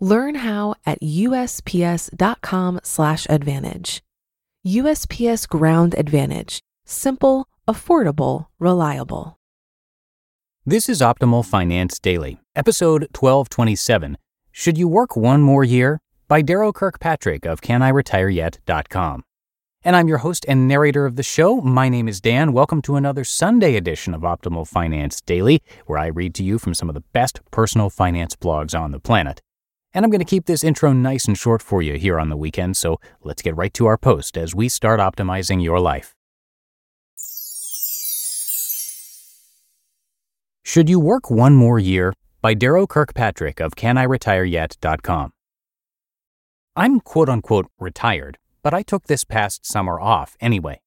Learn how at usps.com/advantage. USPS Ground Advantage: simple, affordable, reliable. This is Optimal Finance Daily, episode 1227. Should you work one more year? By Darrow Kirkpatrick of CanIRetireYet.com. And I'm your host and narrator of the show. My name is Dan. Welcome to another Sunday edition of Optimal Finance Daily, where I read to you from some of the best personal finance blogs on the planet. And I'm going to keep this intro nice and short for you here on the weekend, so let's get right to our post as we start optimizing your life. Should You Work One More Year? by Darrow Kirkpatrick of CanIRetireYet.com. I'm quote unquote retired, but I took this past summer off anyway.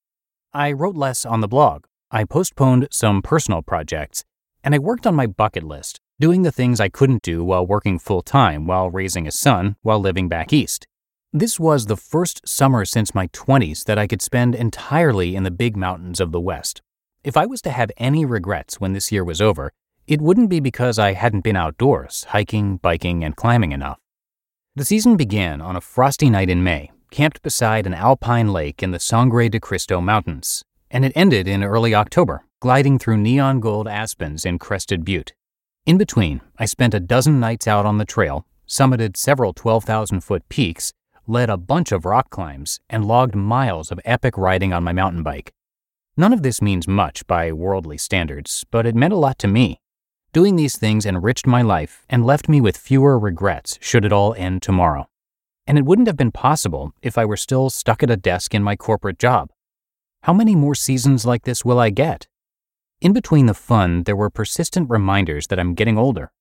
I wrote less on the blog, I postponed some personal projects, and I worked on my bucket list, doing the things I couldn't do while working full time while raising a son while living back east. This was the first summer since my 20s that I could spend entirely in the big mountains of the West. If I was to have any regrets when this year was over, it wouldn't be because I hadn't been outdoors, hiking, biking, and climbing enough. The season began on a frosty night in May camped beside an alpine lake in the Sangre de Cristo Mountains, and it ended in early October, gliding through neon gold aspens in Crested Butte. In between, I spent a dozen nights out on the trail, summited several 12,000 foot peaks, led a bunch of rock climbs, and logged miles of epic riding on my mountain bike. None of this means much by worldly standards, but it meant a lot to me. Doing these things enriched my life and left me with fewer regrets should it all end tomorrow and it wouldn't have been possible if I were still stuck at a desk in my corporate job. How many more seasons like this will I get? In between the fun, there were persistent reminders that I'm getting older.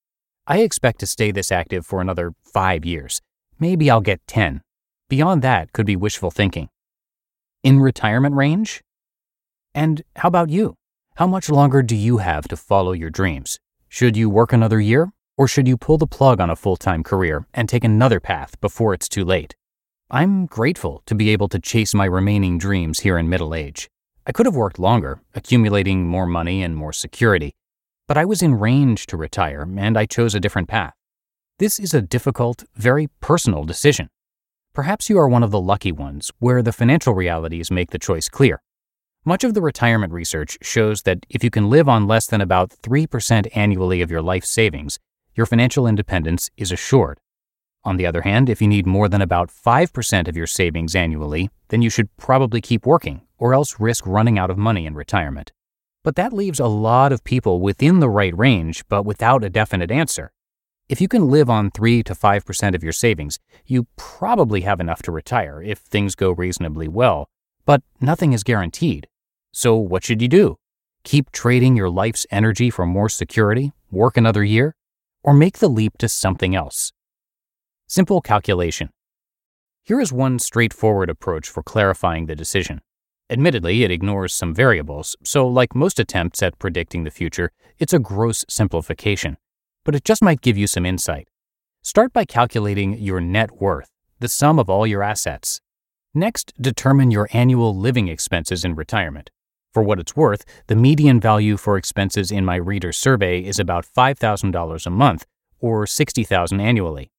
I expect to stay this active for another five years. Maybe I'll get 10. Beyond that could be wishful thinking. In retirement range? And how about you? How much longer do you have to follow your dreams? Should you work another year or should you pull the plug on a full time career and take another path before it's too late? I'm grateful to be able to chase my remaining dreams here in middle age. I could have worked longer, accumulating more money and more security, but I was in range to retire and I chose a different path. This is a difficult, very personal decision. Perhaps you are one of the lucky ones where the financial realities make the choice clear. Much of the retirement research shows that if you can live on less than about 3% annually of your life savings, your financial independence is assured. On the other hand, if you need more than about 5% of your savings annually, then you should probably keep working or else risk running out of money in retirement. But that leaves a lot of people within the right range but without a definite answer. If you can live on 3 to 5% of your savings, you probably have enough to retire if things go reasonably well, but nothing is guaranteed. So what should you do? Keep trading your life's energy for more security, work another year, or make the leap to something else. Simple calculation. Here is one straightforward approach for clarifying the decision. Admittedly, it ignores some variables, so like most attempts at predicting the future, it's a gross simplification, but it just might give you some insight. Start by calculating your net worth, the sum of all your assets. Next, determine your annual living expenses in retirement. For what it's worth, the median value for expenses in my reader survey is about $5,000 a month, or 60,000 annually.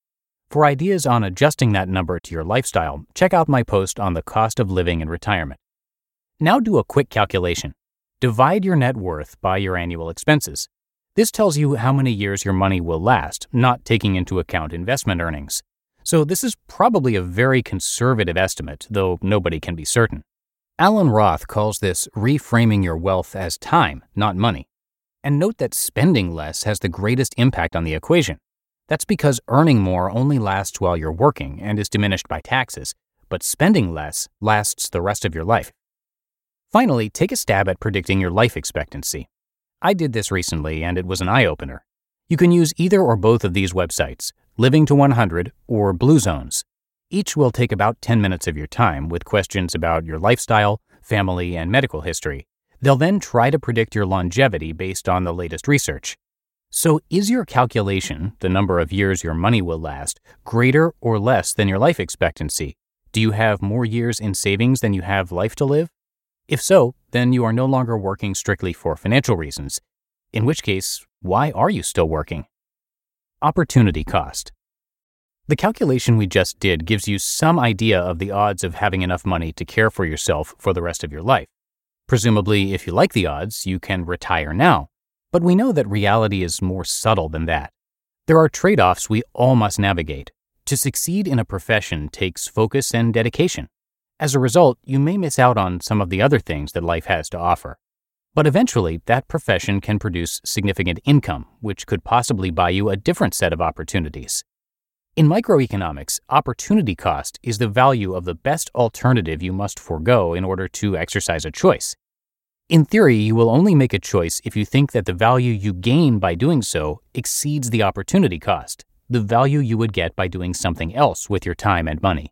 For ideas on adjusting that number to your lifestyle, check out my post on the cost of living in retirement. Now do a quick calculation. Divide your net worth by your annual expenses. This tells you how many years your money will last, not taking into account investment earnings. So, this is probably a very conservative estimate, though nobody can be certain. Allan Roth calls this reframing your wealth as time, not money. And note that spending less has the greatest impact on the equation. That's because earning more only lasts while you're working and is diminished by taxes, but spending less lasts the rest of your life. Finally, take a stab at predicting your life expectancy. I did this recently and it was an eye opener. You can use either or both of these websites, Living to 100, or Blue Zones. Each will take about 10 minutes of your time with questions about your lifestyle, family, and medical history. They'll then try to predict your longevity based on the latest research. So, is your calculation, the number of years your money will last, greater or less than your life expectancy? Do you have more years in savings than you have life to live? If so, then you are no longer working strictly for financial reasons. In which case, why are you still working? Opportunity cost. The calculation we just did gives you some idea of the odds of having enough money to care for yourself for the rest of your life. Presumably, if you like the odds, you can retire now. But we know that reality is more subtle than that. There are trade offs we all must navigate. To succeed in a profession takes focus and dedication. As a result, you may miss out on some of the other things that life has to offer. But eventually, that profession can produce significant income, which could possibly buy you a different set of opportunities. In microeconomics, opportunity cost is the value of the best alternative you must forego in order to exercise a choice. In theory, you will only make a choice if you think that the value you gain by doing so exceeds the opportunity cost, the value you would get by doing something else with your time and money.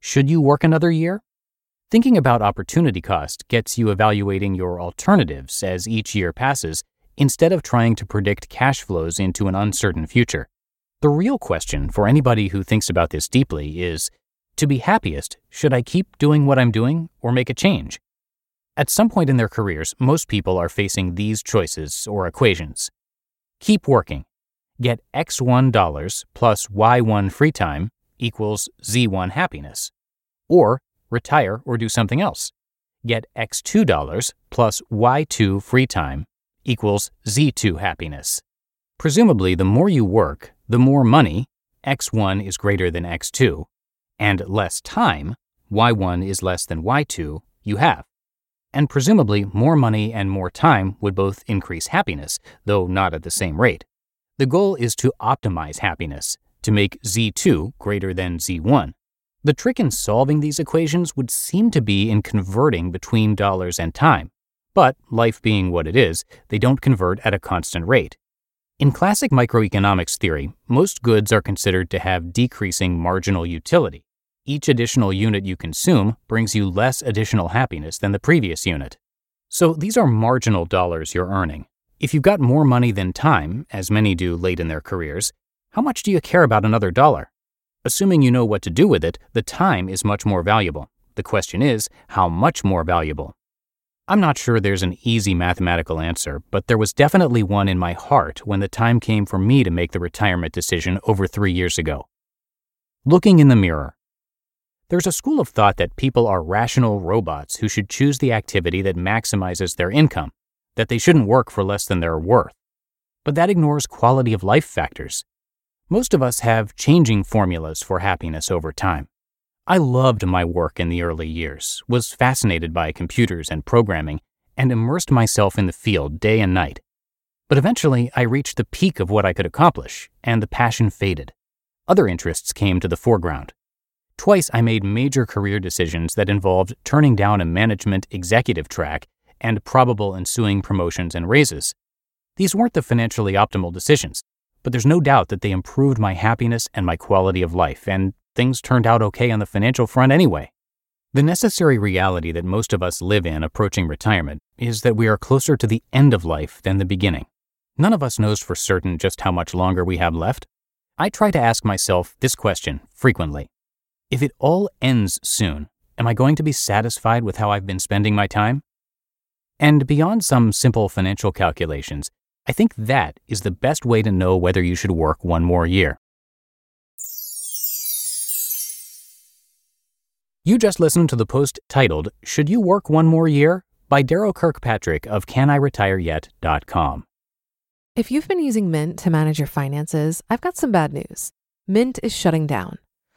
Should you work another year? Thinking about opportunity cost gets you evaluating your alternatives as each year passes instead of trying to predict cash flows into an uncertain future. The real question for anybody who thinks about this deeply is to be happiest, should I keep doing what I'm doing or make a change? At some point in their careers, most people are facing these choices or equations. Keep working. Get X1 dollars plus Y1 free time equals Z1 happiness. Or retire or do something else. Get X2 dollars plus Y2 free time equals Z2 happiness. Presumably, the more you work, the more money, x1 is greater than x2, and less time, y1 is less than y2, you have. And presumably, more money and more time would both increase happiness, though not at the same rate. The goal is to optimize happiness, to make z2 greater than z1. The trick in solving these equations would seem to be in converting between dollars and time. But, life being what it is, they don't convert at a constant rate. In classic microeconomics theory, most goods are considered to have decreasing marginal utility. Each additional unit you consume brings you less additional happiness than the previous unit. So these are marginal dollars you're earning. If you've got more money than time, as many do late in their careers, how much do you care about another dollar? Assuming you know what to do with it, the time is much more valuable. The question is, how much more valuable? I'm not sure there's an easy mathematical answer, but there was definitely one in my heart when the time came for me to make the retirement decision over three years ago. Looking in the mirror. There's a school of thought that people are rational robots who should choose the activity that maximizes their income, that they shouldn't work for less than their worth. But that ignores quality of life factors. Most of us have changing formulas for happiness over time. I loved my work in the early years, was fascinated by computers and programming, and immersed myself in the field day and night. But eventually, I reached the peak of what I could accomplish, and the passion faded. Other interests came to the foreground. Twice I made major career decisions that involved turning down a management executive track and probable ensuing promotions and raises. These weren't the financially optimal decisions, but there's no doubt that they improved my happiness and my quality of life, and things turned out okay on the financial front anyway. The necessary reality that most of us live in approaching retirement is that we are closer to the end of life than the beginning. None of us knows for certain just how much longer we have left. I try to ask myself this question frequently If it all ends soon, am I going to be satisfied with how I've been spending my time? And beyond some simple financial calculations, I think that is the best way to know whether you should work one more year. You just listened to the post titled, Should You Work One More Year? by Darrow Kirkpatrick of CanIRetireYet.com. If you've been using Mint to manage your finances, I've got some bad news. Mint is shutting down.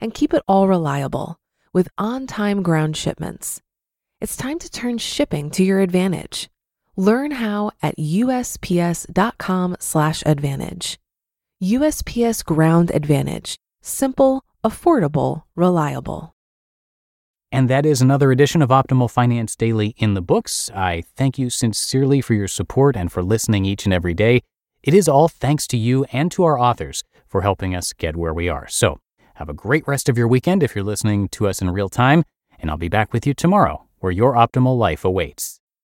And keep it all reliable with on time ground shipments. It's time to turn shipping to your advantage. Learn how at USPS.com/slash advantage. USPS Ground Advantage. Simple, affordable, reliable. And that is another edition of Optimal Finance Daily in the books. I thank you sincerely for your support and for listening each and every day. It is all thanks to you and to our authors for helping us get where we are. So, have a great rest of your weekend if you're listening to us in real time, and I'll be back with you tomorrow where your optimal life awaits.